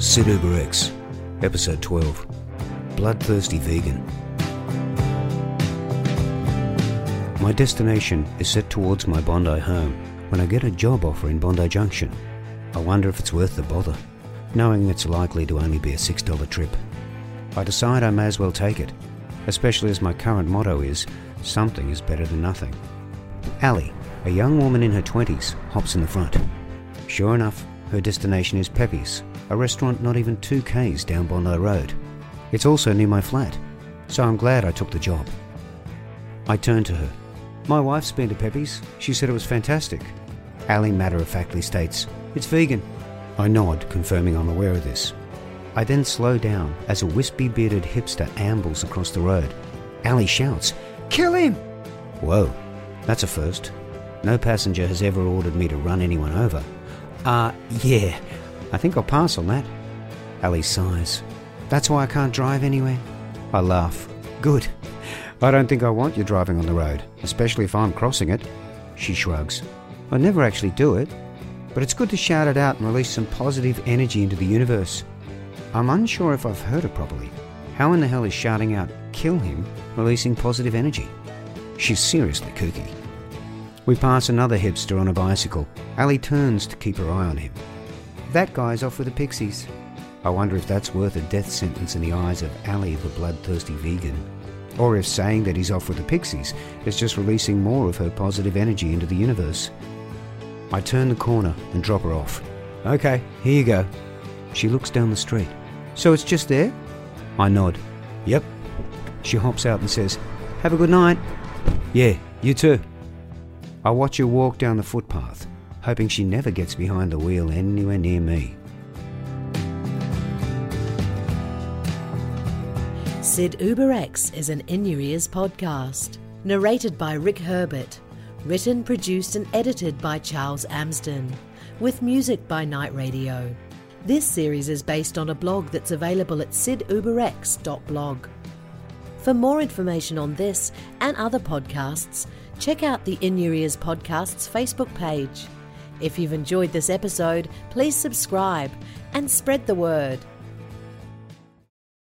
Sid Uber X, Episode 12 Bloodthirsty Vegan. My destination is set towards my Bondi home when I get a job offer in Bondi Junction. I wonder if it's worth the bother, knowing it's likely to only be a $6 trip. I decide I may as well take it, especially as my current motto is something is better than nothing. Ali, a young woman in her 20s, hops in the front. Sure enough, her destination is Pepe's, a restaurant not even two Ks down Bondi Road. It's also near my flat, so I'm glad I took the job. I turn to her. My wife's been to Pepe's. She said it was fantastic. Ali matter of factly states, It's vegan. I nod, confirming I'm aware of this. I then slow down as a wispy bearded hipster ambles across the road. Ali shouts, Kill him! Whoa, that's a first. No passenger has ever ordered me to run anyone over. Uh, yeah, I think I'll pass on that. Ali sighs. That's why I can't drive anywhere. I laugh. Good. I don't think I want you driving on the road, especially if I'm crossing it. She shrugs. I never actually do it, but it's good to shout it out and release some positive energy into the universe. I'm unsure if I've heard it properly. How in the hell is shouting out, kill him, releasing positive energy? She's seriously kooky. We pass another hipster on a bicycle. Ali turns to keep her eye on him. That guy's off with the pixies. I wonder if that's worth a death sentence in the eyes of Ali the bloodthirsty vegan. Or if saying that he's off with the pixies is just releasing more of her positive energy into the universe. I turn the corner and drop her off. Okay, here you go. She looks down the street. So it's just there? I nod. Yep. She hops out and says, Have a good night. Yeah, you too. I watch her walk down the footpath, hoping she never gets behind the wheel anywhere near me. Sid Uber X is an In Your Ears podcast. Narrated by Rick Herbert. Written, produced, and edited by Charles Amsden. With music by Night Radio. This series is based on a blog that's available at siduberx.blog. For more information on this and other podcasts, check out the In Your Ears Podcast's Facebook page. If you've enjoyed this episode, please subscribe and spread the word.